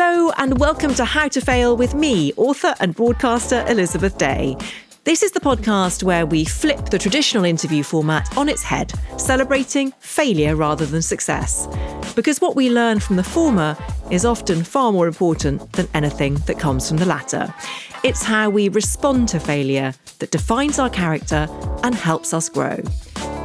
Hello, and welcome to How to Fail with me, author and broadcaster Elizabeth Day. This is the podcast where we flip the traditional interview format on its head, celebrating failure rather than success. Because what we learn from the former is often far more important than anything that comes from the latter. It's how we respond to failure that defines our character and helps us grow.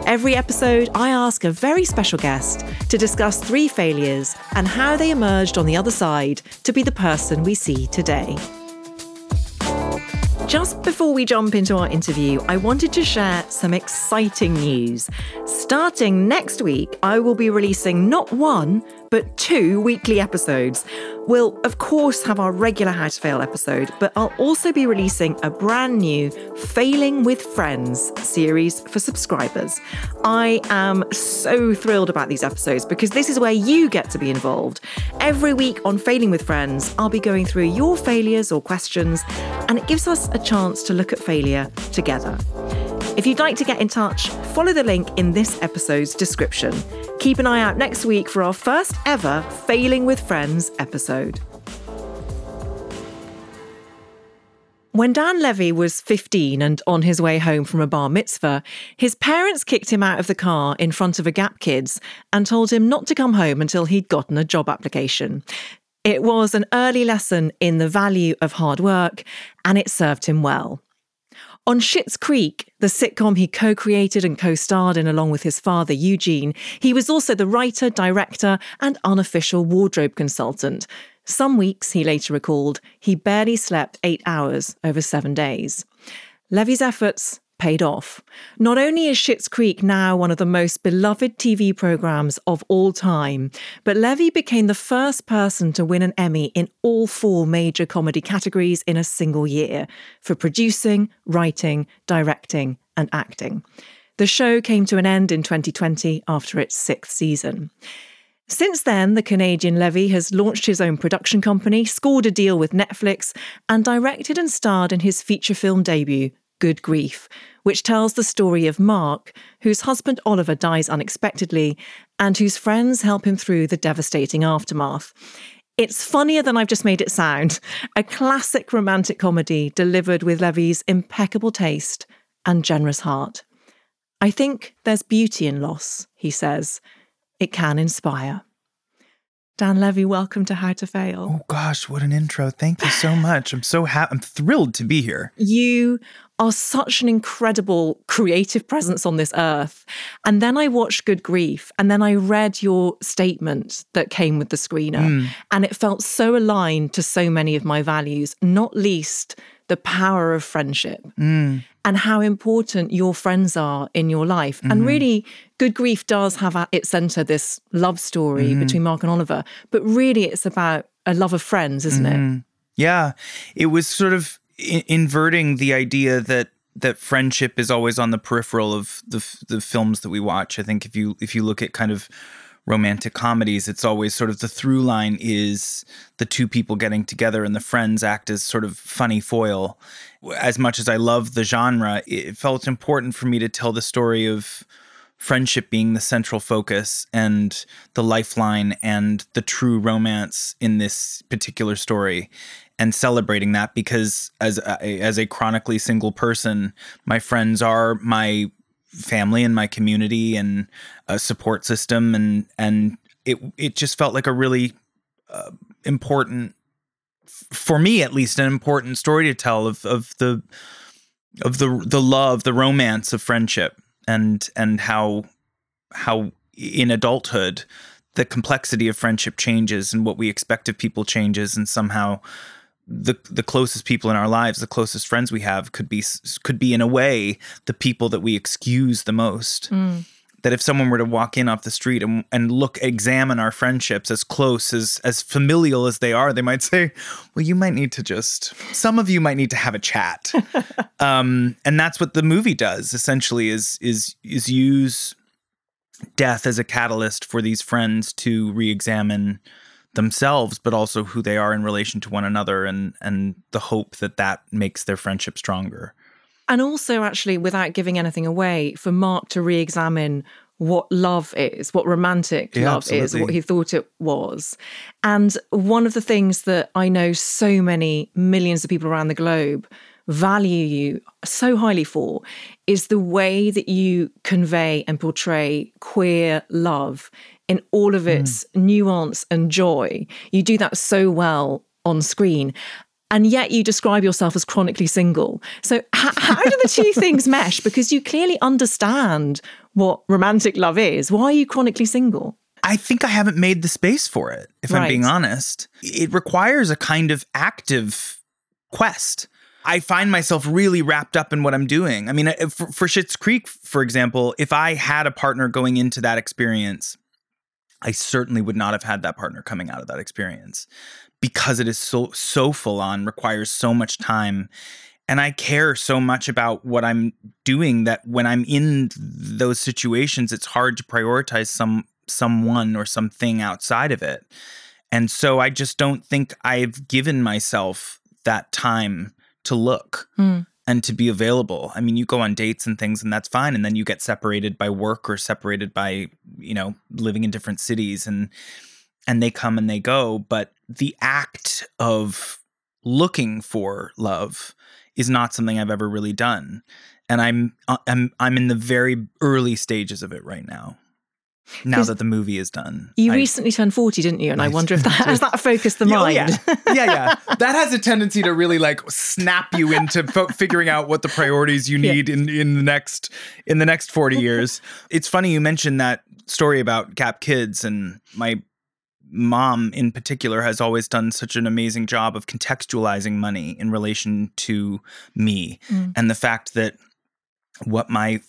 Every episode, I ask a very special guest to discuss three failures and how they emerged on the other side to be the person we see today. Just before we jump into our interview, I wanted to share some exciting news. Starting next week, I will be releasing not one, but two weekly episodes. We'll, of course, have our regular How to Fail episode, but I'll also be releasing a brand new Failing with Friends series for subscribers. I am so thrilled about these episodes because this is where you get to be involved. Every week on Failing with Friends, I'll be going through your failures or questions, and it gives us a chance to look at failure together. If you'd like to get in touch, follow the link in this episode's description. Keep an eye out next week for our first ever Failing with Friends episode. When Dan Levy was 15 and on his way home from a bar mitzvah, his parents kicked him out of the car in front of a Gap Kids and told him not to come home until he'd gotten a job application. It was an early lesson in the value of hard work, and it served him well. On Schitt's Creek, the sitcom he co created and co starred in along with his father, Eugene, he was also the writer, director, and unofficial wardrobe consultant. Some weeks, he later recalled, he barely slept eight hours over seven days. Levy's efforts paid off. Not only is Schitt's Creek now one of the most beloved TV programs of all time, but Levy became the first person to win an Emmy in all four major comedy categories in a single year for producing, writing, directing, and acting. The show came to an end in 2020 after its sixth season. Since then, the Canadian Levy has launched his own production company, scored a deal with Netflix, and directed and starred in his feature film debut, Good Grief, which tells the story of Mark, whose husband Oliver dies unexpectedly and whose friends help him through the devastating aftermath. It's funnier than I've just made it sound. A classic romantic comedy delivered with Levy's impeccable taste and generous heart. I think there's beauty in loss, he says it can inspire. Dan Levy, welcome to How to Fail. Oh gosh, what an intro. Thank you so much. I'm so happy. I'm thrilled to be here. You are such an incredible creative presence on this earth. And then I watched Good Grief and then I read your statement that came with the screener. Mm. And it felt so aligned to so many of my values, not least the power of friendship mm. and how important your friends are in your life. Mm-hmm. And really, Good Grief does have at its center this love story mm-hmm. between Mark and Oliver, but really it's about a love of friends, isn't mm-hmm. it? Yeah. It was sort of I- inverting the idea that that friendship is always on the peripheral of the the films that we watch. I think if you if you look at kind of romantic comedies, it's always sort of the through line is the two people getting together and the friends act as sort of funny foil. As much as I love the genre, it felt important for me to tell the story of friendship being the central focus and the lifeline and the true romance in this particular story and celebrating that because as a, as a chronically single person my friends are my family and my community and a support system and and it it just felt like a really uh, important for me at least an important story to tell of of the of the the love the romance of friendship and and how how in adulthood the complexity of friendship changes and what we expect of people changes and somehow the the closest people in our lives, the closest friends we have, could be could be in a way the people that we excuse the most. Mm. That if someone were to walk in off the street and, and look, examine our friendships as close as as familial as they are, they might say, "Well, you might need to just some of you might need to have a chat." um, and that's what the movie does essentially is is is use death as a catalyst for these friends to re-examine themselves but also who they are in relation to one another and and the hope that that makes their friendship stronger and also actually without giving anything away for mark to re-examine what love is what romantic yeah, love absolutely. is what he thought it was and one of the things that i know so many millions of people around the globe value you so highly for is the way that you convey and portray queer love in all of its mm. nuance and joy. You do that so well on screen. And yet you describe yourself as chronically single. So, h- how do the two things mesh? Because you clearly understand what romantic love is. Why are you chronically single? I think I haven't made the space for it, if right. I'm being honest. It requires a kind of active quest. I find myself really wrapped up in what I'm doing. I mean, for, for Schitt's Creek, for example, if I had a partner going into that experience, I certainly would not have had that partner coming out of that experience because it is so so full on, requires so much time. And I care so much about what I'm doing that when I'm in those situations, it's hard to prioritize some someone or something outside of it. And so I just don't think I've given myself that time to look. Mm and to be available. I mean, you go on dates and things and that's fine and then you get separated by work or separated by, you know, living in different cities and and they come and they go, but the act of looking for love is not something I've ever really done. And I'm uh, I'm I'm in the very early stages of it right now now that the movie is done. You I, recently turned 40, didn't you? And I, I wonder if that has that focused the mind. yeah. yeah, yeah. That has a tendency to really like snap you into fo- figuring out what the priorities you need yeah. in in the next in the next 40 years. It's funny you mentioned that story about Gap Kids and my mom in particular has always done such an amazing job of contextualizing money in relation to me mm. and the fact that what my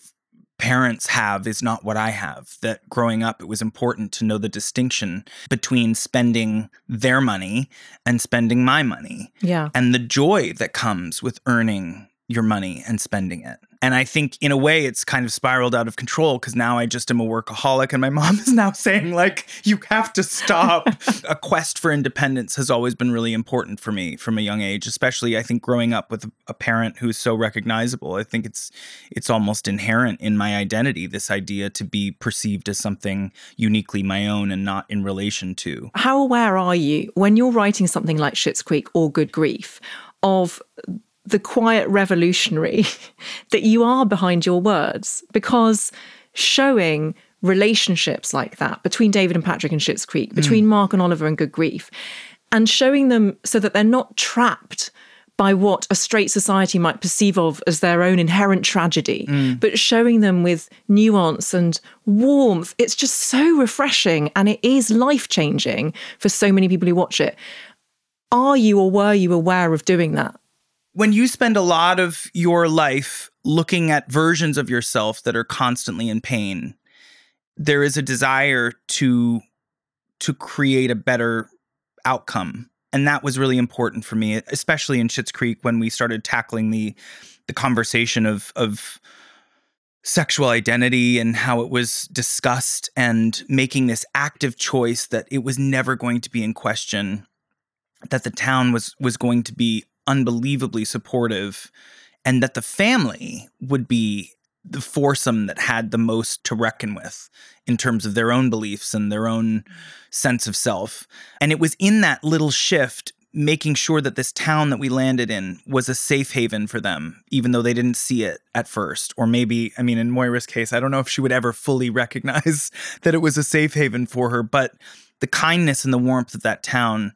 parents have is not what I have. That growing up, it was important to know the distinction between spending their money and spending my money. Yeah. And the joy that comes with earning your money and spending it. And I think in a way it's kind of spiraled out of control because now I just am a workaholic and my mom is now saying like you have to stop. a quest for independence has always been really important for me from a young age, especially I think growing up with a parent who's so recognizable. I think it's it's almost inherent in my identity this idea to be perceived as something uniquely my own and not in relation to. How aware are you when you're writing something like Schitt's Creek or Good Grief of the quiet revolutionary that you are behind your words because showing relationships like that between David and Patrick and Schitt's Creek, mm. between mm. Mark and Oliver and Good Grief, and showing them so that they're not trapped by what a straight society might perceive of as their own inherent tragedy, mm. but showing them with nuance and warmth. It's just so refreshing and it is life changing for so many people who watch it. Are you or were you aware of doing that? When you spend a lot of your life looking at versions of yourself that are constantly in pain, there is a desire to to create a better outcome. And that was really important for me, especially in Schitt's Creek when we started tackling the the conversation of of sexual identity and how it was discussed and making this active choice that it was never going to be in question that the town was was going to be unbelievably supportive and that the family would be the foursome that had the most to reckon with in terms of their own beliefs and their own sense of self. And it was in that little shift making sure that this town that we landed in was a safe haven for them, even though they didn't see it at first. Or maybe, I mean, in Moira's case, I don't know if she would ever fully recognize that it was a safe haven for her, but the kindness and the warmth of that town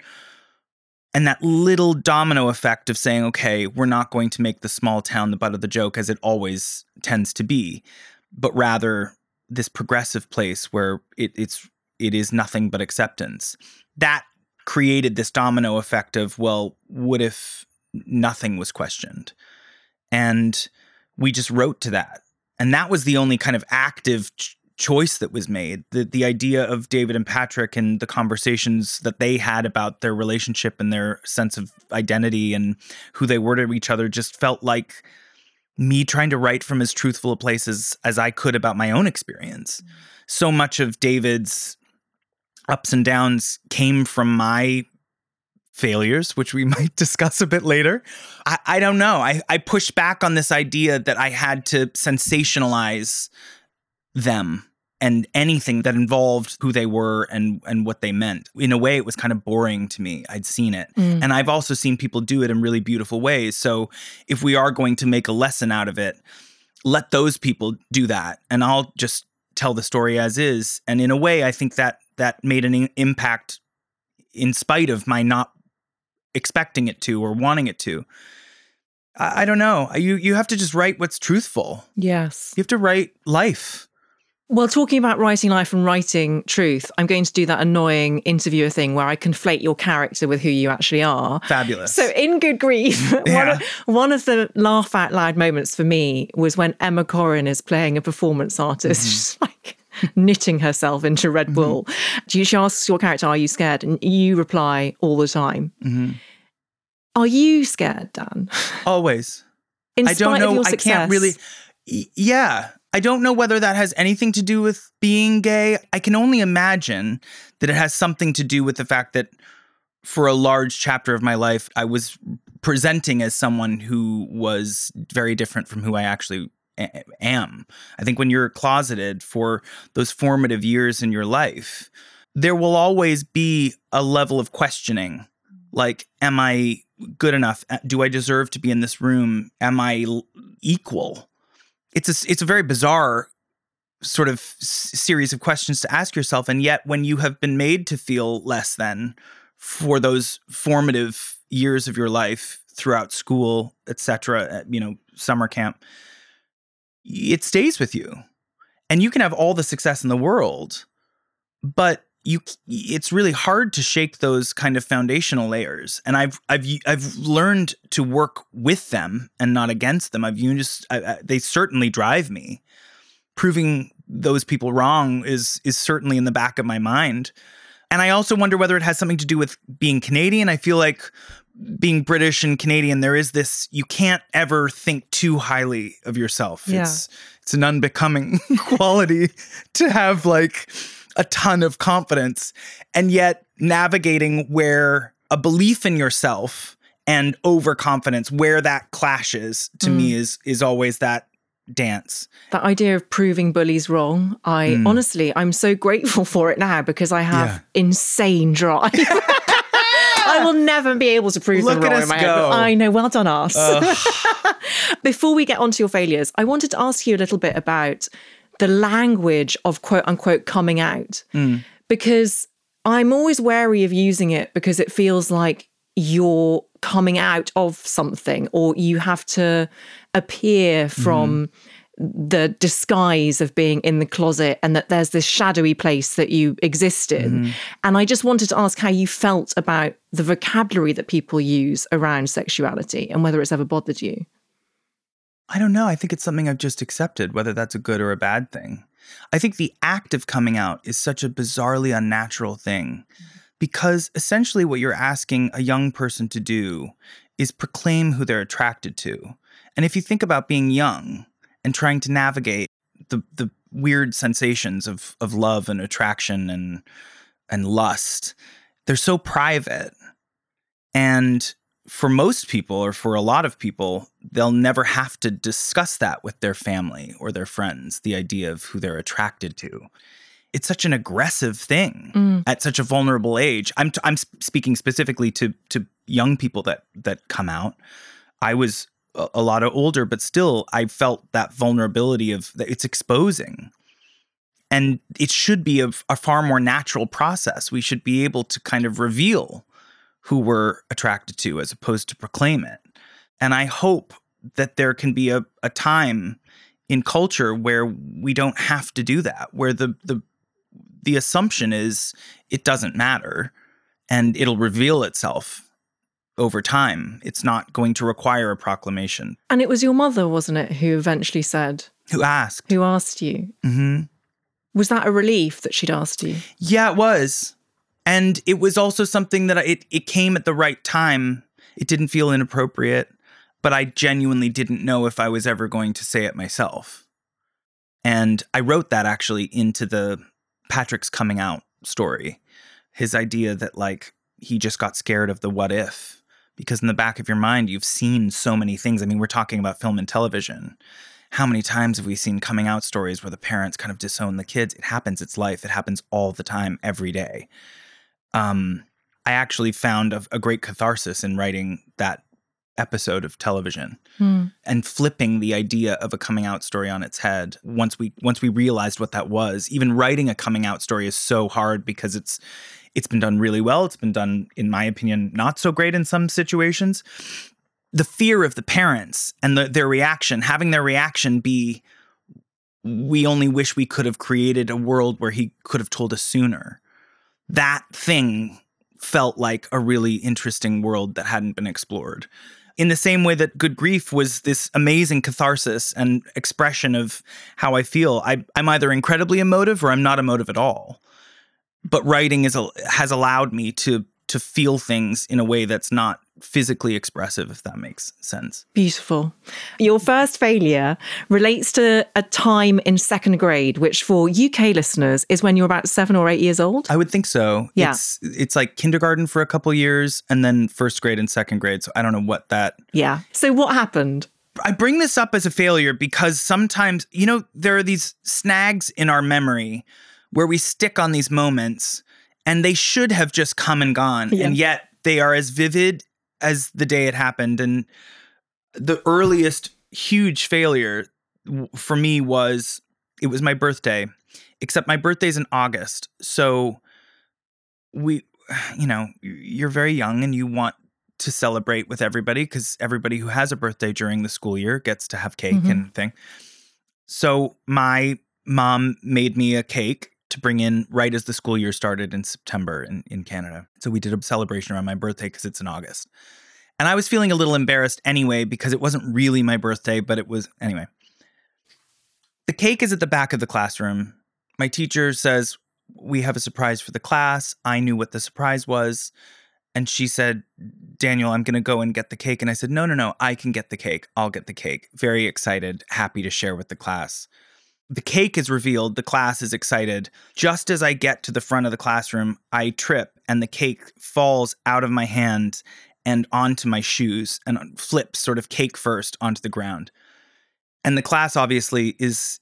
and that little domino effect of saying, okay, we're not going to make the small town the butt of the joke as it always tends to be, but rather this progressive place where it, it's it is nothing but acceptance. That created this domino effect of, well, what if nothing was questioned? And we just wrote to that. And that was the only kind of active ch- choice that was made. The the idea of David and Patrick and the conversations that they had about their relationship and their sense of identity and who they were to each other just felt like me trying to write from as truthful a place as, as I could about my own experience. Mm-hmm. So much of David's ups and downs came from my failures, which we might discuss a bit later. I, I don't know. I, I pushed back on this idea that I had to sensationalize them and anything that involved who they were and and what they meant. In a way, it was kind of boring to me. I'd seen it, mm. and I've also seen people do it in really beautiful ways. So if we are going to make a lesson out of it, let those people do that, and I'll just tell the story as is. And in a way, I think that that made an impact in spite of my not expecting it to or wanting it to. I, I don't know. You you have to just write what's truthful. Yes. You have to write life. Well, talking about writing life and writing truth, I'm going to do that annoying interviewer thing where I conflate your character with who you actually are. Fabulous. So, in Good Grief, yeah. one, of, one, of, the laugh out loud moments for me was when Emma Corrin is playing a performance artist, mm-hmm. just like knitting herself into Red. Bull. Mm-hmm. She asks your character, Are you scared? And you reply all the time. Mm-hmm. Are you scared, Dan? Always. In I don't know. I can't really. Yeah, I don't know whether that has anything to do with being gay. I can only imagine that it has something to do with the fact that for a large chapter of my life, I was presenting as someone who was very different from who I actually am. I think when you're closeted for those formative years in your life, there will always be a level of questioning like, am I good enough? Do I deserve to be in this room? Am I equal? It's a it's a very bizarre sort of s- series of questions to ask yourself and yet when you have been made to feel less than for those formative years of your life throughout school etc uh, you know summer camp it stays with you. And you can have all the success in the world but you it's really hard to shake those kind of foundational layers and i've i've i've learned to work with them and not against them. I've used I, I, they certainly drive me. Proving those people wrong is is certainly in the back of my mind. And i also wonder whether it has something to do with being canadian. I feel like being british and canadian there is this you can't ever think too highly of yourself. Yeah. it's it's an unbecoming quality to have like a ton of confidence and yet navigating where a belief in yourself and overconfidence where that clashes to mm. me is is always that dance. That idea of proving bullies wrong, I mm. honestly, I'm so grateful for it now because I have yeah. insane drive. I will never be able to prove Look them wrong in my head. I know. Well done, us. Before we get on to your failures, I wanted to ask you a little bit about the language of quote unquote coming out mm. because I'm always wary of using it because it feels like you're coming out of something or you have to appear from mm the disguise of being in the closet and that there's this shadowy place that you exist in. mm And I just wanted to ask how you felt about the vocabulary that people use around sexuality and whether it's ever bothered you. I don't know. I think it's something I've just accepted, whether that's a good or a bad thing. I think the act of coming out is such a bizarrely unnatural thing because essentially what you're asking a young person to do is proclaim who they're attracted to. And if you think about being young and trying to navigate the the weird sensations of of love and attraction and and lust, they're so private. And for most people or for a lot of people, they'll never have to discuss that with their family or their friends, the idea of who they're attracted to. It's such an aggressive thing mm. at such a vulnerable age. I'm t- I'm speaking specifically to to young people that that come out. I was a, a lot of older, but still I felt that vulnerability of that it's exposing. And it should be a, a far more natural process. We should be able to kind of reveal who we're attracted to as opposed to proclaim it. And I hope that there can be a, a time in culture where we don't have to do that, where the the the assumption is it doesn't matter and it'll reveal itself over time. It's not going to require a proclamation. And it was your mother, wasn't it, who eventually said, Who asked? who asked you? Mm-hmm. Was that a relief that she'd asked you? Yeah, it was. And it was also something that I, it, it came at the right time. It didn't feel inappropriate, but I genuinely didn't know if I was ever going to say it myself. And I wrote that actually into the Patrick's coming out story. His idea that, like, he just got scared of the what if. Because in the back of your mind, you've seen so many things. I mean, we're talking about film and television. How many times have we seen coming out stories where the parents kind of disown the kids? It happens, it's life. It happens all the time, every day. Um, I actually found a, a great catharsis in writing that episode of television and flipping the idea of a coming out story on its head once we once we realized what that was. Even writing a coming out story is so hard because it's it's been done really well. It's been done in my opinion not so great in some situations. The fear of the parents and the, their reaction having their reaction be we only wish we could have created a world where he could have told us sooner that thing felt like a really interesting world that hadn't been explored in the same way that good grief was this amazing catharsis and expression of how I feel. I, I'm either incredibly emotive or I'm not emotive at all. But writing is has allowed me to to feel things in a way that's not physically expressive, if that makes sense. Beautiful. Your first failure relates to a time in second grade, which for UK listeners is when you're about seven or eight years old. I would think so. Yeah. It's it's like kindergarten for a couple years and then first grade and second grade. So I don't know what that Yeah. So what happened? I bring this up as a failure because sometimes, you know, there are these snags in our memory where we stick on these moments and they should have just come and gone. Yeah. And yet they are as vivid as the day it happened. And the earliest huge failure for me was it was my birthday, except my birthday's in August. So we, you know, you're very young and you want to celebrate with everybody because everybody who has a birthday during the school year gets to have cake Mhm. and thing. So my mom made me a cake to bring in right as the school year started in September in, in Canada. So we did a celebration around my birthday because it's in August. And I was feeling a little embarrassed anyway because it wasn't really my birthday, but it was anyway. The cake is at the back of the classroom. My teacher says, We have a surprise for the class. I knew what the surprise was. And she said, Daniel, I'm going to go and get the cake. And I said, No, no, no, I can get the cake. I'll get the cake. Very excited, happy to share with the class. The cake is revealed. The class is excited. Just as I get to the front of the classroom, I trip and the cake falls out of my hand and onto my shoes and flips sort of cake first onto the ground. And the class obviously is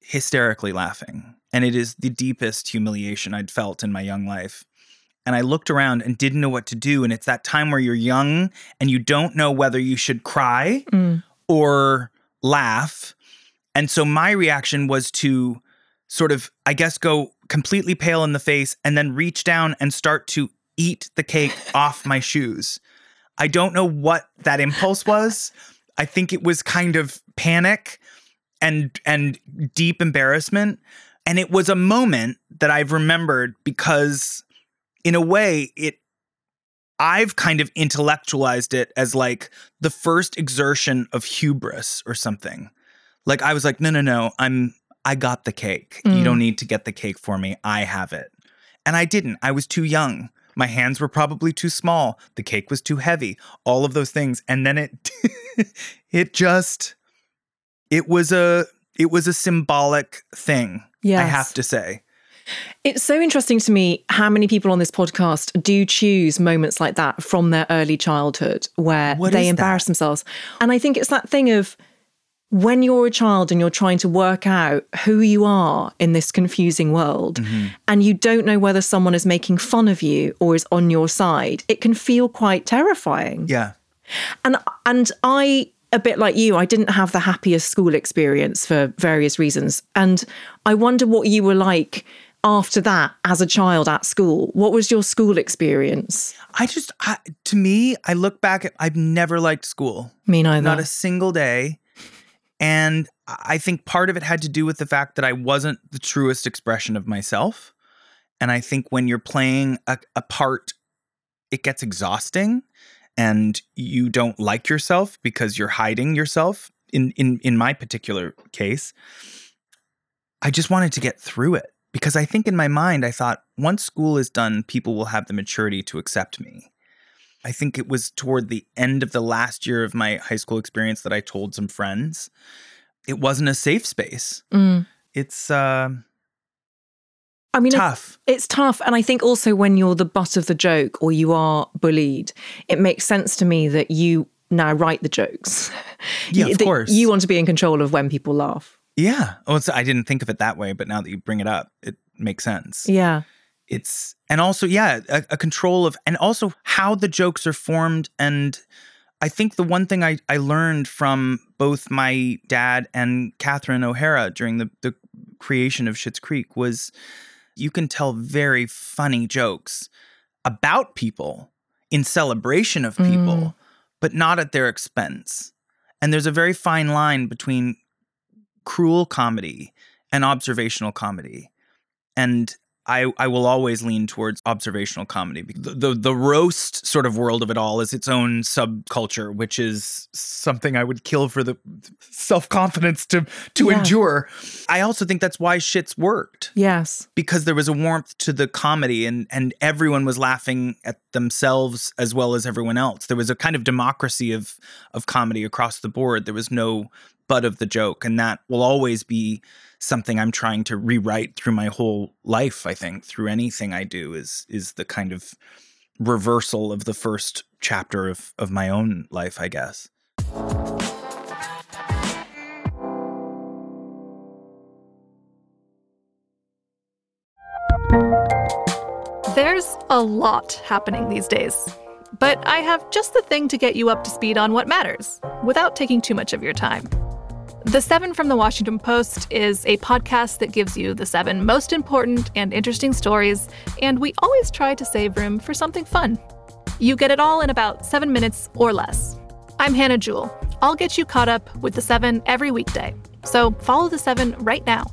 hysterically laughing. And it is the deepest humiliation I'd felt in my young life. And I looked around and didn't know what to do. And it's that time where you're young and you don't know whether you should cry Mm. or laugh. And so my reaction was to sort of, I guess, go completely pale in the face and then reach down and start to eat the cake off my shoes. I don't know what that impulse was. I think it was kind of panic and and deep embarrassment. And it was a moment that I've remembered because in a way it I've kind of intellectualized it as like the first exertion of hubris or something. Like I was like, no, no, no, I'm I got the cake. You Mm. don't need to get the cake for me. I have it. And I didn't. I was too young. My hands were probably too small. The cake was too heavy. All of those things. And then it it just it was a it was a symbolic thing. I have to say. It's so interesting to me how many people on this podcast do choose moments like that from their early childhood where What they embarrass that? themselves. And I think it's that thing of when you're a child and you're trying to work out who you are in this confusing world Mm-hmm. and you don't know whether someone is making fun of you or is on your side, it can feel quite terrifying. Yeah. And and I a bit like you, I didn't have the happiest school experience for various reasons. And I wonder what you were like after that as a child at school. What was your school experience? I just I, to me, I look back at I've never liked school. Me neither. Not a single day. And I think part of it had to do with the fact that I wasn't the truest expression of myself. And I think when you're playing a, a part it gets exhausting and you don't like yourself because you're hiding yourself in in in my particular case i just wanted to get through it because i think in my mind i thought once school is done people will have the maturity to accept me i think it was toward the end of the last year of my high school experience that i told some friends it wasn't a safe space Mm. it's uh I mean, it- tough It's tough. And I think also when you're the butt of the joke or you are bullied, it makes sense to me that you now write the jokes. Yeah, of course. You want to be in control of when people laugh. yeah oh it's, i didn't think of it that way but now that you bring it up it makes sense Yeah. It's and also yeah a, a control of and also how the jokes are formed and i think the one thing i, I learned from both my dad and catherine o'hara during the, the creation of Schitt's creek was you can tell very funny jokes about people in celebration of people Mm. but not at their expense and there's a very fine line between cruel comedy and observational comedy and I, I will always lean towards observational comedy. The, the the roast sort of world of it all is its own subculture, which is something I would kill for the self confidence to to Yeah. endure. I also think that's why Schitt's worked Yes. because there was a warmth to the comedy and and everyone was laughing at themselves as well as everyone else. There was a kind of democracy of of comedy across the board. There was no butt of the joke and that will always be something I'm trying to rewrite through my whole life, I think, through anything I do is is the kind of reversal of the first chapter of of my own life, I guess. There's a lot happening these days. But I have just the thing to get you up to speed on what matters without taking too much of your time. The Seven from the Washington Post is a podcast that gives you the seven most important and interesting stories, and we always try to save room for something fun. You get it all in about seven minutes or less. I'm Hannah Jewell. I'll get you caught up with the seven every weekday. So follow the seven right now.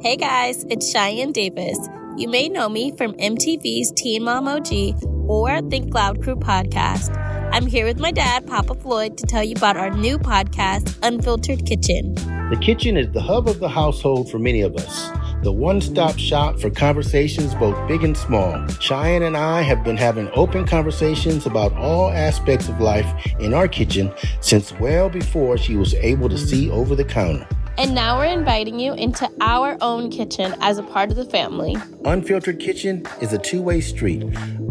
Hey guys, it's Cheyenne Davis. You may know me from MTV's Teen Mom OG or Think Loud Crew podcast. I'm here with my dad, Papa Floyd, to tell you about our new podcast, Unfiltered Kitchen. The kitchen is the hub of the household for many of us. The one stop shop for conversations both big and small. Cheyenne and I have been having open conversations about all aspects of life in our kitchen since well before she was able to see over the counter. And now we're inviting you into our own kitchen as a part of the family. Unfiltered Kitchen is a two way street.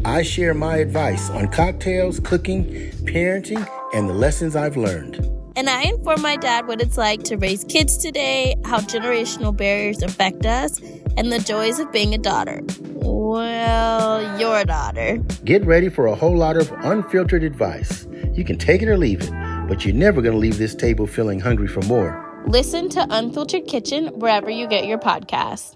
I share my advice on cocktails, cooking, parenting, and the lessons I've learned. And I inform my dad what it's like to raise kids today, how generational barriers affect us, and the joys of being a daughter. Well, your daughter. Get ready for a whole lot of unfiltered advice. You can take it or leave it, but you're never going to leave this table feeling hungry for more. Listen to Unfiltered Kitchen wherever you get your podcasts.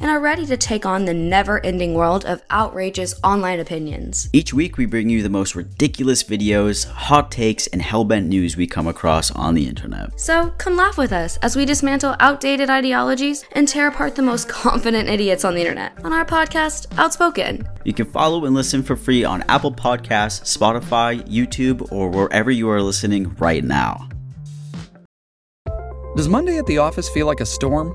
and are ready to take on the never ending world of outrageous online opinions. Each week, we bring you the most ridiculous videos, hot takes, and hellbent news we come across on the internet. So come laugh with us as we dismantle outdated ideologies and tear apart the most confident idiots on the internet on our podcast, Outspoken. You can follow and listen for free on Apple Podcasts, Spotify, YouTube, or wherever you are listening right now. Does Monday at the office feel like a storm?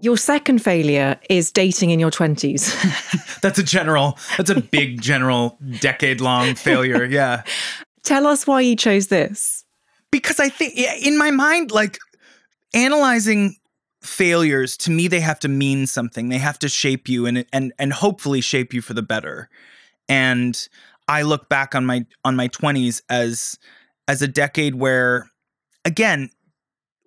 Your second failure is dating in your 20s. that's a general, that's a big general decade long failure. Yeah. Tell us why you chose this. Because I think in my mind, like analyzing failures to me they have to mean something they have to shape you and and and hopefully shape you for the better and i look back on my on my 20s as as a decade where again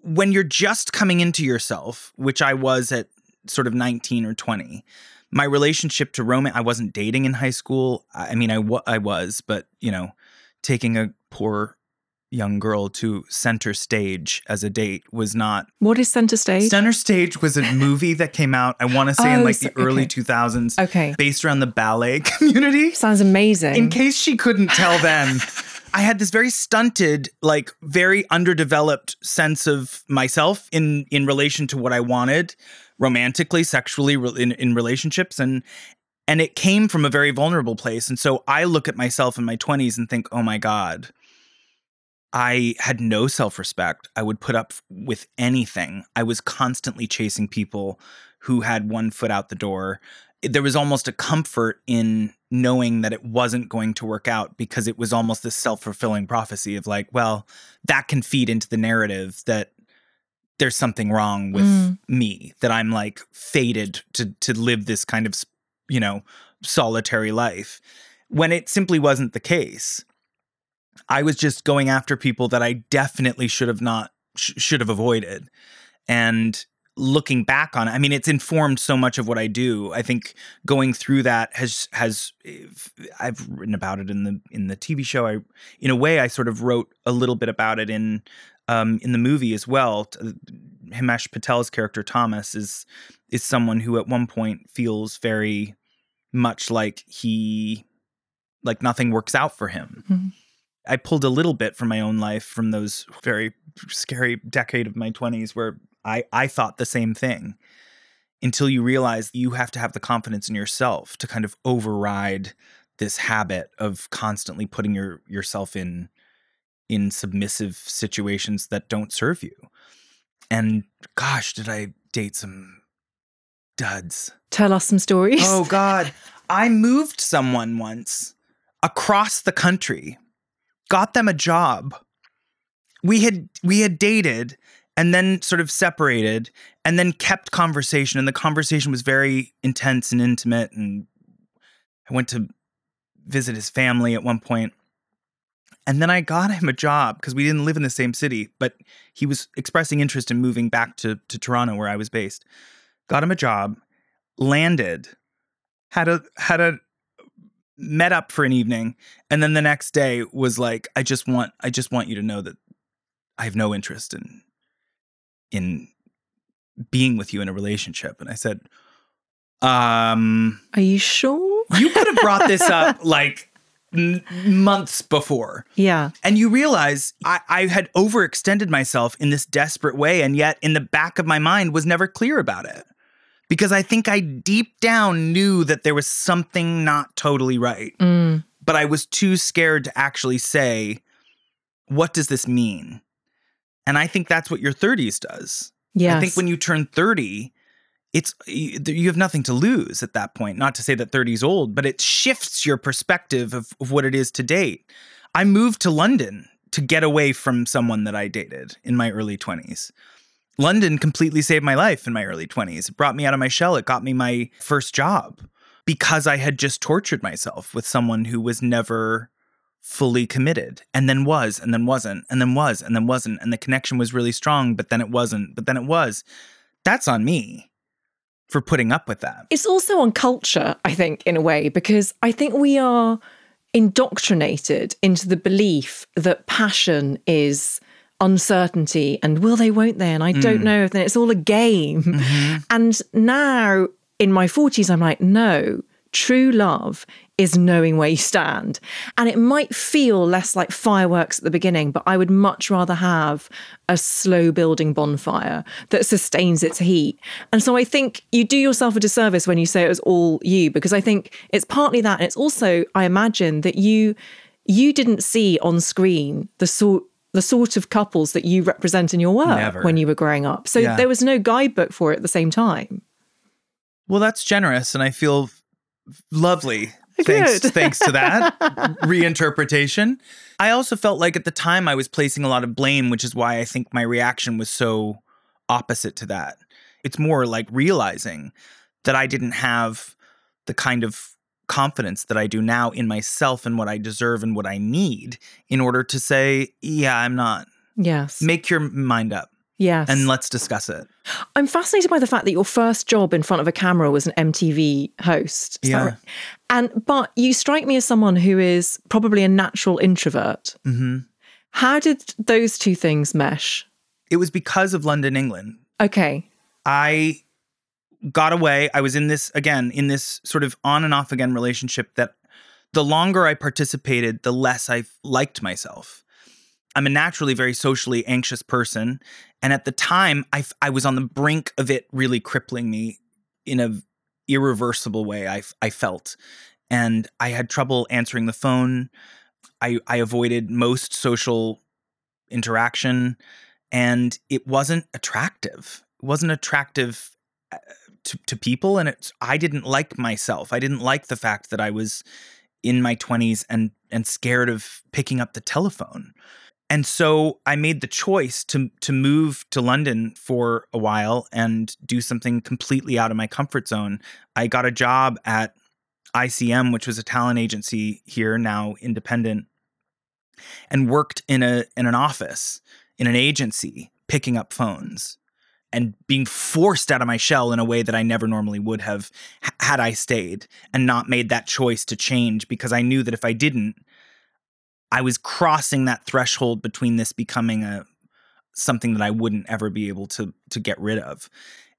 when you're just coming into yourself which i was at sort of 19 or 20 my relationship to romance i wasn't dating in high school. I mean I, w- I was but you know taking a poor young girl to center stage as a date was not what is center stage? Center stage was a movie that came out i want to say oh, in like the okay. early 2000s okay. based around the ballet community. Sounds amazing. In case she couldn't tell then i had this very stunted like very underdeveloped sense of myself in in relation to what i wanted romantically sexually in, in relationships and and it came from a very vulnerable place and so i look at myself in my 20s and think oh my god I had no self respect. I would put up with anything. I was constantly chasing people who had one foot out the door. There was almost a comfort in knowing that it wasn't going to work out because it was almost this self fulfilling prophecy of like, well, that can feed into the narrative that there's something wrong with mm. me, that I'm like fated to to live this kind of, you know, solitary life when it simply wasn't the case. I was just going after people that I definitely should have not sh- should have avoided. And looking back on it, I mean, it's informed so much of what I do. I think going through that has has I've written about it in the in the TV show. I in a way I sort of wrote a little bit about it in um, in the movie as well. Himesh Patel's character Thomas is is someone who at one point feels very much like he like nothing works out for him. Mm-hmm. I pulled a little bit from my own life from those very scary decade of my 20s where I, I thought the same thing until you realize you have to have the confidence in yourself to kind of override this habit of constantly putting your yourself in in submissive situations that don't serve you. And gosh, did I date some duds. Tell us some stories. Oh god. I moved someone once across the country got them a job. We had we had dated and then sort of separated and then kept conversation and the conversation was very intense and intimate and I went to visit his family at one. And then I got him a job because we didn't live in the same city, but he was expressing interest in moving back to, to Toronto where I was based. Got him a job, landed, had a had a met up for an evening and then the next day was like i just want i just want you to know that i have no interest in in being with you in a relationship and i said um are you sure you could have brought this up like n- months before yeah and you realize I, I had overextended myself in this desperate way and yet in the back of my mind was never clear about it because I think I deep down knew that there was something not totally right. Mm. But I was too scared to actually say, what does this mean? And I think that's what your 30s does. Yeah. I think when you turn 30, it's you have nothing to lose at that point. Not to say that 30 is old, but it shifts your perspective of, of what it is to date. I moved to London to get away from someone that I dated in my early 20s. London completely saved my life in my early 20s. It brought me out of my shell. It got me my first job because I had just tortured myself with someone who was never fully committed and then was and then wasn't and then was and then wasn't and the connection was really strong but then it wasn't but then it was that's on me for putting up with that it's also on culture i think in a way because i think we are indoctrinated into the belief that passion is uncertainty and will they, won't they? And I mm. don't know if then it's all a game. Mm-hmm. And now in my 40s, I'm like, no, true love is knowing where you stand. And it might feel less like fireworks at the beginning, but I would much rather have a slow building bonfire that sustains its heat. And so I think you do yourself a disservice when you say it was all you, because I think it's partly that. And it's also, I imagine, that you you didn't see on screen the sort the sort of couples that you represent in your work Never. when you were growing up. So Yeah. there was no guidebook for it at the same time. Well, that's generous, and I feel lovely. Thanks, thanks to that reinterpretation. I also felt like at the time I was placing a lot of blame, which is why I think my reaction was so opposite to that. It's more like realizing that I didn't have the kind of confidence that I do now in myself and what I deserve and what I need in order to say, yeah, I'm not. Yes. Make your mind up yes. and let's discuss it. I'm fascinated by the fact that your first job in front of a camera was an MTV host. Yeah. right? And but you strike me as someone who is probably a natural introvert. hmm How did those two things mesh? It was because of London, England. Okay. I got away. I was in this again in this sort of on and off again relationship that the longer I participated, the less I liked myself. I'm a naturally very socially anxious person, and at the time, I I was on the brink of it really crippling me in a irreversible way. I I felt, and I had trouble answering the phone. I I avoided most social interaction, and it wasn't attractive. It wasn't attractive uh, to, to people and it's I didn't like myself. I didn't like the fact that I was in my 20s and and scared of picking up the telephone. And so I made the choice to to move to London for a while and do something completely out of my comfort zone. I got a job at ICM, which was a talent agency here now independent, and worked in a in an office in an agency picking up phones and being forced out of my shell in a way that I never normally would have had I stayed and not made that choice to change because I knew that if I didn't, I was crossing that threshold between this becoming a something that I wouldn't ever be able to to get rid of.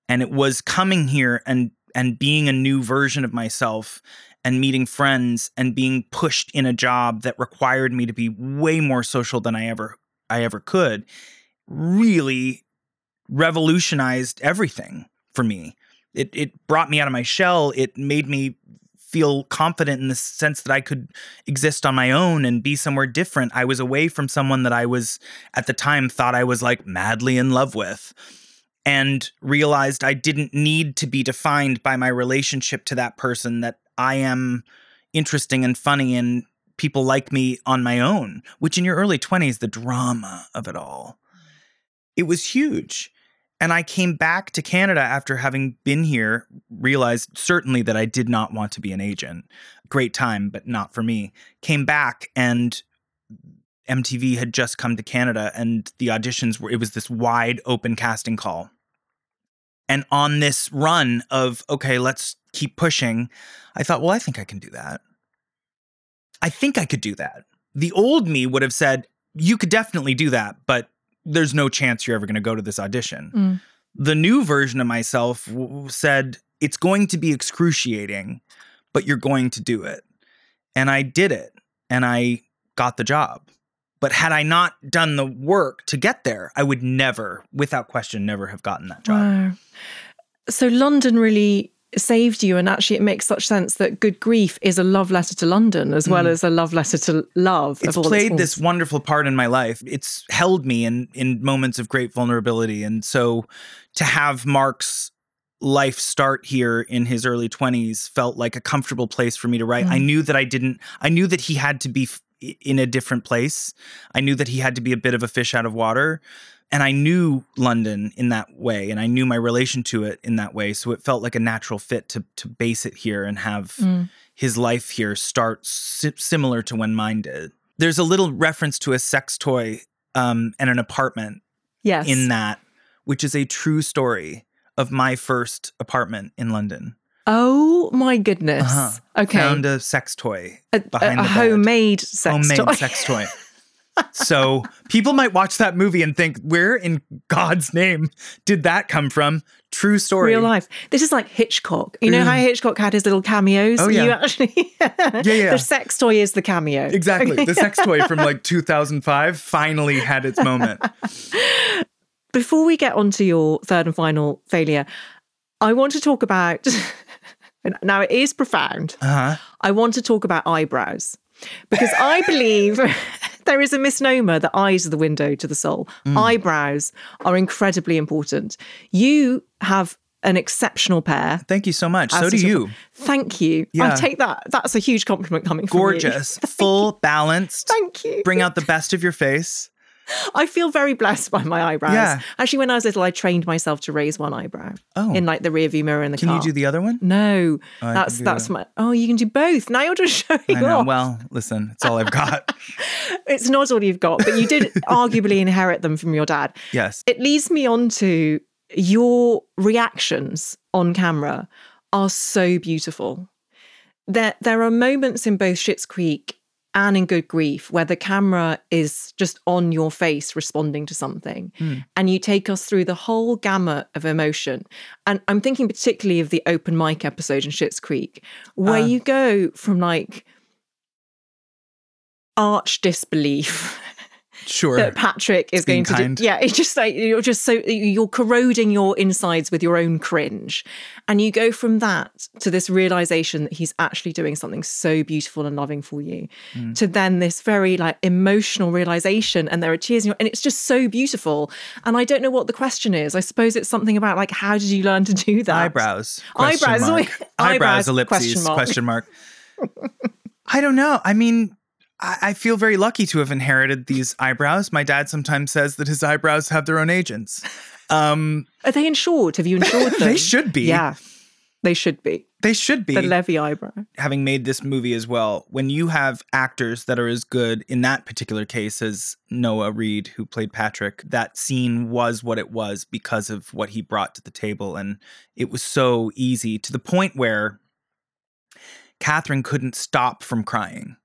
And it was coming here and and being a new version of myself and meeting friends and being pushed in a job that required me to be way more social than I ever I ever could really revolutionized everything for me. It it brought me out of my shell. It made me feel confident in the sense that I could exist on my own and be somewhere different. I was away from someone that I was at the time thought I was like madly in love with and realized I didn't need to be defined by my relationship to that person that I am interesting and funny and people like me on my own, which in your early 20s the drama of it all. It was huge. And I came back to Canada after having been here, realized certainly that I did not want to be an agent. Great time, but not for me. Came back and MTV had just come to Canada and the auditions were, it was this wide open casting call. And on this run of, okay, let's keep pushing, I thought, well, I think I can do that. I think I could do that. The old me would have said, you could definitely do that, but there's no chance you're ever going to go to this audition. Mm. The new version of myself w- said, it's going to be excruciating, but you're going to do it. And I did it and I got the job. But had I not done the work to get there, I would never, without question, never have gotten that job. Wow. So London really saved you, and actually, it makes such sense that Good Grief is a love letter to London as well as a love letter to love. Mm. It's played this wonderful part in my life. It's held me in in moments of great vulnerability, and so to have Mark's life start here in his early 20s felt like a comfortable place for me to write. I Mm. knew that I didn't I knew that he had to be f- in a different place. I knew that he had to be a bit of a fish out of water. And I knew London in that way and I knew my relation to it in that way. So it felt like a natural fit to to base it here and have Mm. his life here start si- similar to when mine did. There's a little reference to a sex toy um, and an apartment Yes. in that, which is a true story of my first apartment in London. Oh my goodness. Uh-huh. Okay. Found a sex toy a, behind a the bed. homemade sex homemade toy. sex toy. so people might watch that movie and think, where in God's name did that come from? True story. Real life. This is like Hitchcock. You know how Hitchcock had his little cameos? Oh, yeah. You actually Yeah, yeah. The sex toy is the cameo. Exactly. The sex toy from like 2005 finally had its moment. Before we get on to your third and final failure, I want to talk about now it is profound. Uh-huh. I want to talk about eyebrows because I believe there is a misnomer that eyes are the window to the soul. Mm. Eyebrows are incredibly important. You have an exceptional pair. Thank you so much. So do you. Thank you. Yeah. I take that. That's a huge compliment coming from you. Gorgeous, full, balanced. Thank you. Bring out the best of your face. I feel very blessed by my eyebrows. Yeah. Actually, when I was little, I trained myself to raise one eyebrow Oh. in like the rear view mirror in the Can car. Can you do the other one? No, Oh, that's that's that. my. Oh, you can do both. Now you're just showing I know. off. Well, listen, it's all I've got. it's not all you've got, but you did arguably inherit them from your dad. yes. It leads me on to your reactions on camera are so beautiful. There, there are moments in both Schitt's Creek and in Good Grief where the camera is just on your face responding to something. And you take us through the whole gamut of emotion. And I'm thinking particularly of the open mic episode in Schitt's Creek, where Ah. you go from like arch disbelief Sure. that Patrick is going to kind. do. Yeah, it's just like you're just so you're corroding your insides with your own cringe, and you go from that to this realization that he's actually doing something so beautiful and loving for you, Mm. to then this very like emotional realization, and there are tears, in your, and it's just so beautiful. And I don't know what the question is. I suppose it's something about like how did you learn to do that? eyebrows. Eyebrows. mark. Eyebrows, Eyebrows. Ellipses. question mark. Question mark. I don't know. I mean, I, I feel very lucky to have inherited these eyebrows. My dad sometimes says that his eyebrows have their own agents. Um, Are they insured? Have you insured them? They should be. Yeah, they should be. they should be. The Levy eyebrow. having made this movie as well, when you have actors that are as good in that particular case as Noah Reid, who played Patrick, that scene was what it was because of what he brought to the table. And it was so easy to the point where Catherine couldn't stop from crying.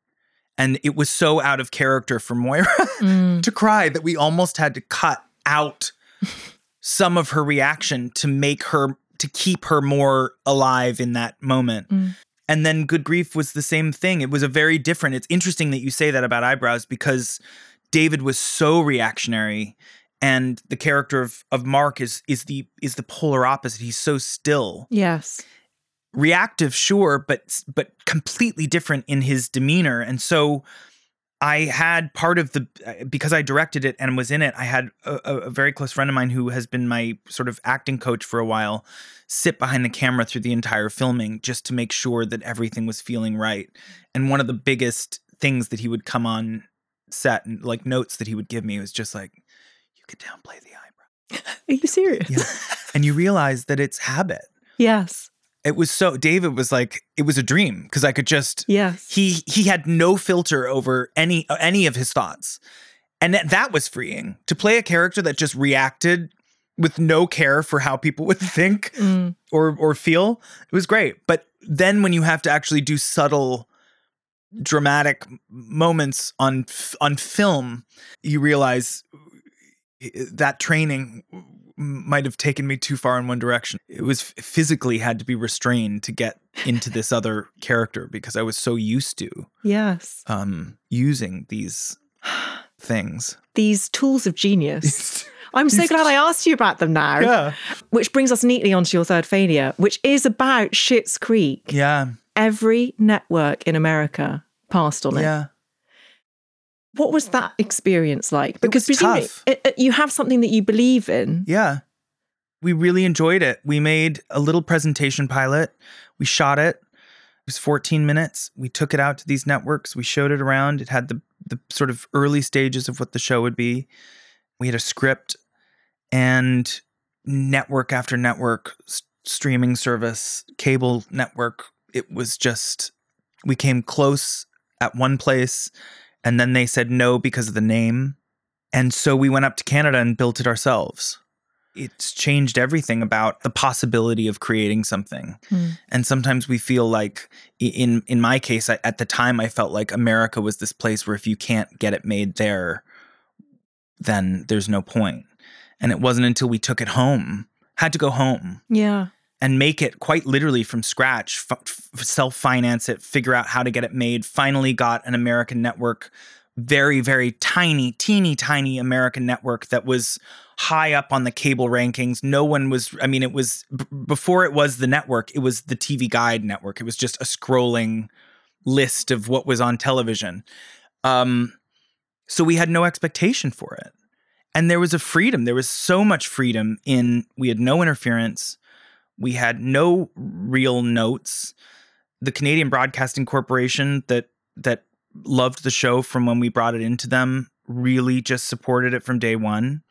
And it was so out of character for Moira mm. to cry that we almost had to cut out some of her reaction to make her to keep her more alive in that moment. Mm. And then Good Grief was the same thing. It was a very different. It's interesting that you say that about eyebrows because David was so reactionary and the character of of Mark is is the is the polar opposite. He's so still. Yes. Reactive, sure, but but completely different in his demeanor. And so I had part of the uh, because I directed it and was in it. I had a, a a very close friend of mine who has been my sort of acting coach for a while sit behind the camera through the entire filming just to make sure that everything was feeling right. And one of the biggest things that he would come on set and like notes that he would give me was just like, "You could downplay the eyebrow," Are you serious? yeah. and you realize that it's habit. Yes. It was so David was like it was a dream because I could just Yes. he he had no filter over any any of his thoughts and that, that was freeing to play a character that just reacted with no care for how people would think Mm. or or feel it was great but then when you have to actually do subtle dramatic moments on on film you realize eh, that training might have taken me too far in one direction. It was physically had to be restrained to get into this other character because I was so used to Yes. um using these things. These tools of genius. I'm so glad I asked you about them now. Yeah. Which brings us neatly onto your third failure, which is about Schitt's Creek. Yeah. Every network in America passed on it. Yeah. What was that experience like? presumably tough. it- it- you have something that you believe in. Yeah. We really enjoyed it. We made a little presentation pilot. We shot it. It was 14 minutes. We took it out to these networks. We showed it around. It had the the sort of early stages of what the show would be. We had a script and network after network, s- streaming service, cable network. It was just we came close at one place and then they said no because of the name. And so we went up to Canada and built it ourselves. It's changed everything about the possibility of creating something. Hmm. And sometimes we feel like in in my case I, at the time I felt like America was this place where if you can't get it made there then there's no point. And it wasn't until we took it home, had to go home Yeah. And make it quite literally from scratch, f- f- self finance it, figure out how to get it made. Finally, got an American network, very, very tiny, teeny tiny American network that was high up on the cable rankings. No one was, I mean, it was b- before it was the network, it was the TV Guide network. It was just a scrolling list of what was on television. Um, So we had no expectation for it. And there was a freedom. There was so much freedom in we had no interference. We had no real notes. The Canadian Broadcasting Corporation that that loved the show from when we brought it into them really just supported it from day one.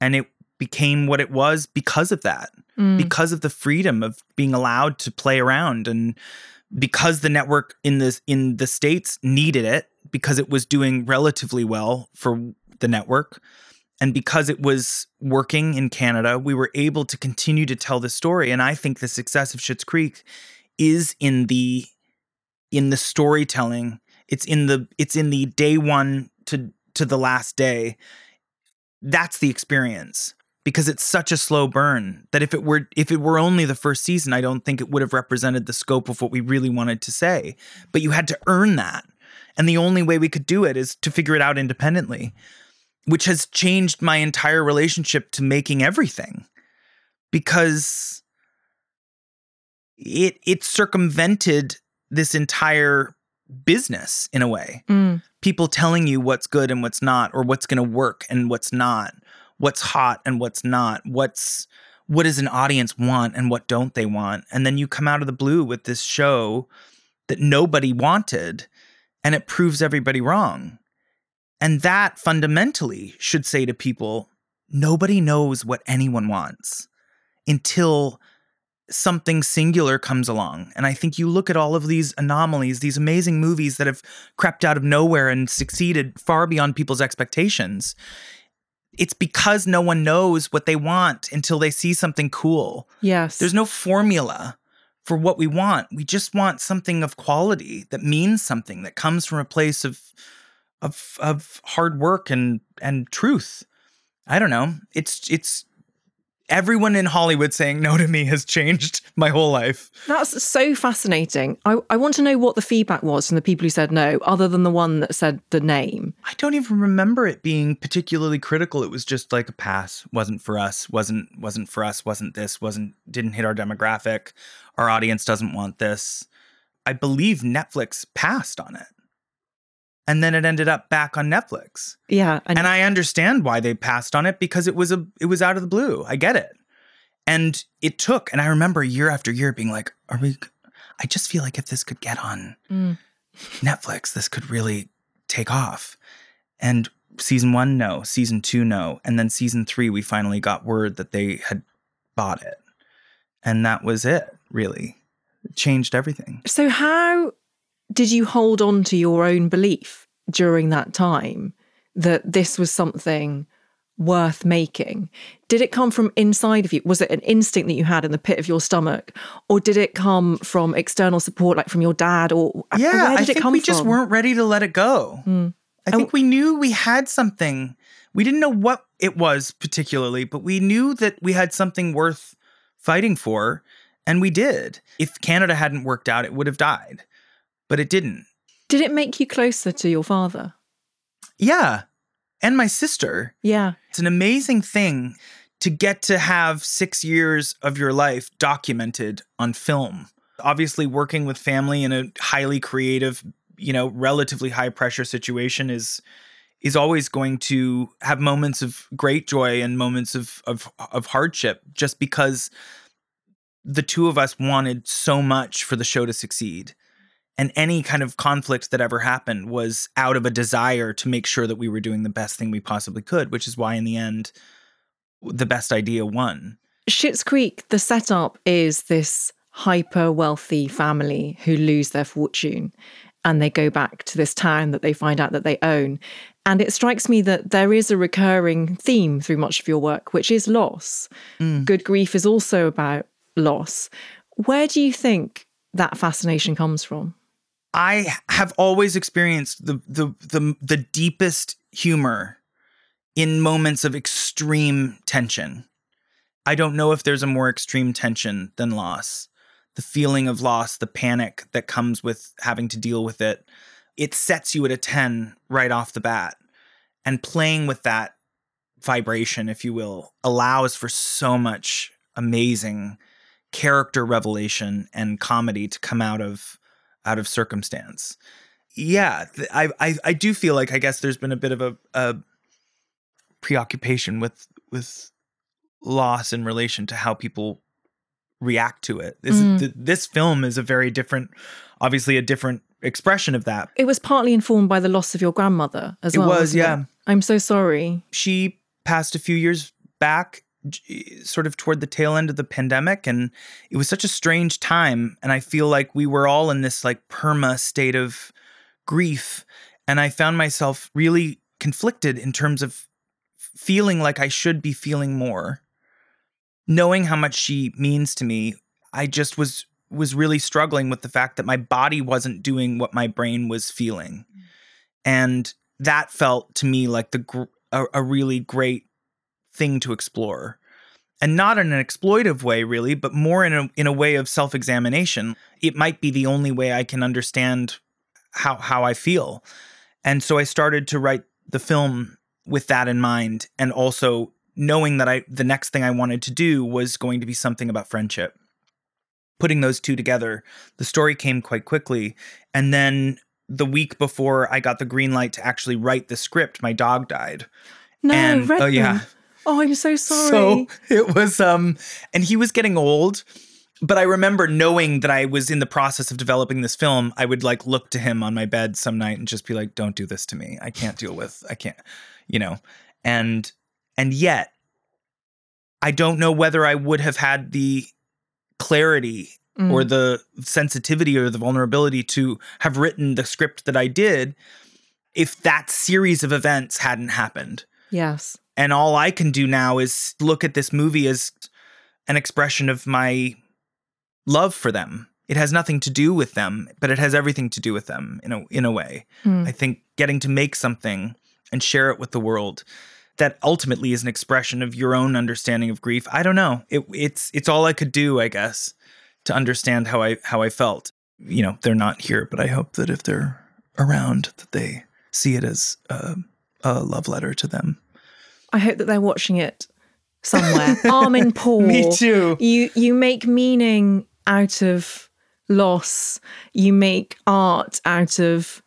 And it became what it was because of that, mm. because of the freedom of being allowed to play around and because the network in the in the states needed it because it was doing relatively well for the network and because it was working in Canada, we were able to continue to tell the story. And I think the success of Schitt's Creek is in the in the storytelling. It's in the it's in the day one to to the last day. That's the experience because it's such a slow burn that if it were if it were only the first season, I don't think it would have represented the scope of what we really wanted to say. But you had to earn that. And the only way we could do it is to figure it out independently which has changed my entire relationship to making everything because it it circumvented this entire business in a way. Mm. People telling you what's good and what's not or what's going to work and what's not, what's hot and what's not, what's what does an audience want and what don't they want? And then you come out of the blue with this show that nobody wanted and it proves everybody wrong. And that fundamentally should say to people nobody knows what anyone wants until something singular comes along. And I think you look at all of these anomalies, these amazing movies that have crept out of nowhere and succeeded far beyond people's expectations. It's because no one knows what they want until they see something cool. Yes. There's no formula for what we want. We just want something of quality that means something, that comes from a place of of of hard work and and truth. I don't know. It's it's everyone in Hollywood saying no to me has changed my whole life. That's so fascinating. I, I want to know what the feedback was from the people who said no, other than the one that said the name. I don't even remember it being particularly critical. It was just like a pass. wasn't for us. wasn't wasn't for us. wasn't this. wasn't didn't hit our demographic. Our audience doesn't want this. I believe Netflix passed on it and then it ended up back on Netflix. Yeah, and, and I understand why they passed on it because it was a it was out of the blue. I get it. And it took and I remember year after year being like, are we I just feel like if this could get on mm. Netflix, this could really take off. And season 1 no, season 2 no, and then season 3 we finally got word that they had bought it. And that was it, really. It changed everything. So how did you hold on to your own belief during that time that this was something worth making? Did it come from inside of you? Was it an instinct that you had in the pit of your stomach, or did it come from external support, like from your dad? Or yeah, I think we from? just weren't ready to let it go. Mm. I think we knew we had something. We didn't know what it was particularly, but we knew that we had something worth fighting for, and we did. If Canada hadn't worked out, it would have died but it didn't. Did it make you closer to your father? Yeah. And my sister. Yeah. It's an amazing thing to get to have six years of your life documented on film. Obviously, working with family in a highly creative, you know, relatively high pressure situation is is always going to have moments of great joy and moments of of, of hardship just because the two of us wanted so much for the show to succeed and any kind of conflict that ever happened was out of a desire to make sure that we were doing the best thing we possibly could, which is why in the end the best idea won. Schitt's Creek, the setup is this hyper wealthy family who lose their fortune and they go back to this town that they find out that they own. And it strikes me that there is a recurring theme through much of your work, which is loss. Mm. Good Grief is also about loss. Where do you think that fascination comes from? I have always experienced the the the the deepest humor in moments of extreme tension. I don't know if there's a more extreme tension than loss. The feeling of loss, the panic that comes with having to deal with it, it sets you at a 10 right off the bat. And playing with that vibration, if you will, allows for so much amazing character revelation and comedy to come out of out of circumstance. yeah, th- I, I I do feel like I guess there's been a bit of a, a preoccupation with with loss in relation to how people react to it. This Mm. th- this film is a very different, obviously a different expression of that. It was partly informed by the loss of your grandmother as It well. was, wasn't yeah. I'm so sorry. She passed a few years back, Eh, sort of toward the tail end of the pandemic, and it was such a strange time. And I feel like we were all in this like perma state of grief, and I found myself really conflicted in terms of feeling like I should be feeling more. Knowing how much she means to me, I just was was really struggling with the fact that my body wasn't doing what my brain was feeling. Mm. And that felt to me like the gr- a, a really great thing to explore. And not in an exploitive way really, but more in a in a way of self-examination. It might be the only way I can understand how how I feel. And so I started to write the film with that in mind and also knowing that I the next thing I wanted to do was going to be something about friendship. Putting those two together, the story came quite quickly and then the week before I got the green light to actually write the script, my dog died. No, And- oh, yeah. Oh, I'm so sorry. So it was um and he was getting old, but I remember knowing that I was in the process of developing this film, I would like look to him on my bed some night and just be like, Don't do this to me. I can't deal with I can't, you know. And and yet I don't know whether I would have had the clarity Mm. or the sensitivity or the vulnerability to have written the script that I did if that series of events hadn't happened. yes. And all I can do now is look at this movie as an expression of my love for them. It has nothing to do with them, but it has everything to do with them in a in a way. Hmm. I think getting to make something and share it with the world that ultimately is an expression of your own understanding of grief. I don't know. It, it's it's all I could do, I guess, to understand how I how I felt. You know, they're not here, but I hope that if they're around, that they see it as a, a love letter to them. I hope that they're watching it somewhere. Armin Paul. Me too. You you make meaning out of loss. You make art out of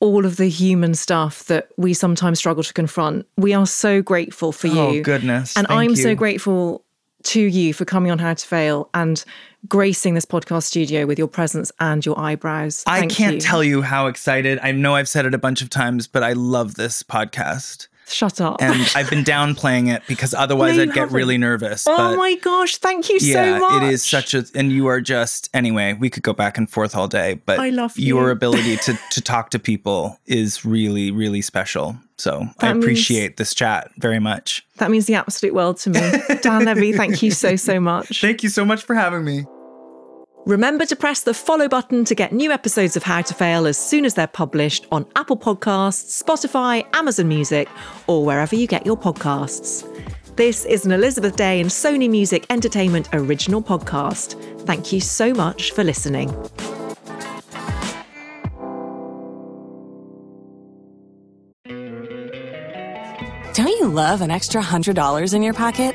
all of the human stuff that we sometimes struggle to confront. We are so grateful for oh, you. Oh goodness! And Thank I'm so grateful to you for coming on How to Fail and gracing this podcast studio with your presence and your eyebrows. I can't you. tell you how excited. I know I've said it a bunch of times, but I love this podcast. Shut up. And I've been downplaying it because otherwise No, I'd get haven't. really nervous. oh but my gosh, thank you yeah, so much. it is such a and you are just anyway, we could go back and forth all day, but I love your ability to to talk to people is really, really special. So I That means- appreciate this chat very much. That means the absolute world to me. Dan Levy, thank you so, so much. Thank you so much for having me. Remember to press the follow button to get new episodes of How to Fail as soon as they're published on Apple Podcasts, Spotify, Amazon Music, or wherever you get your podcasts. This is an Elizabeth Day and Sony Music Entertainment original podcast. Thank you so much for listening. Don't you love an extra $100 in your pocket?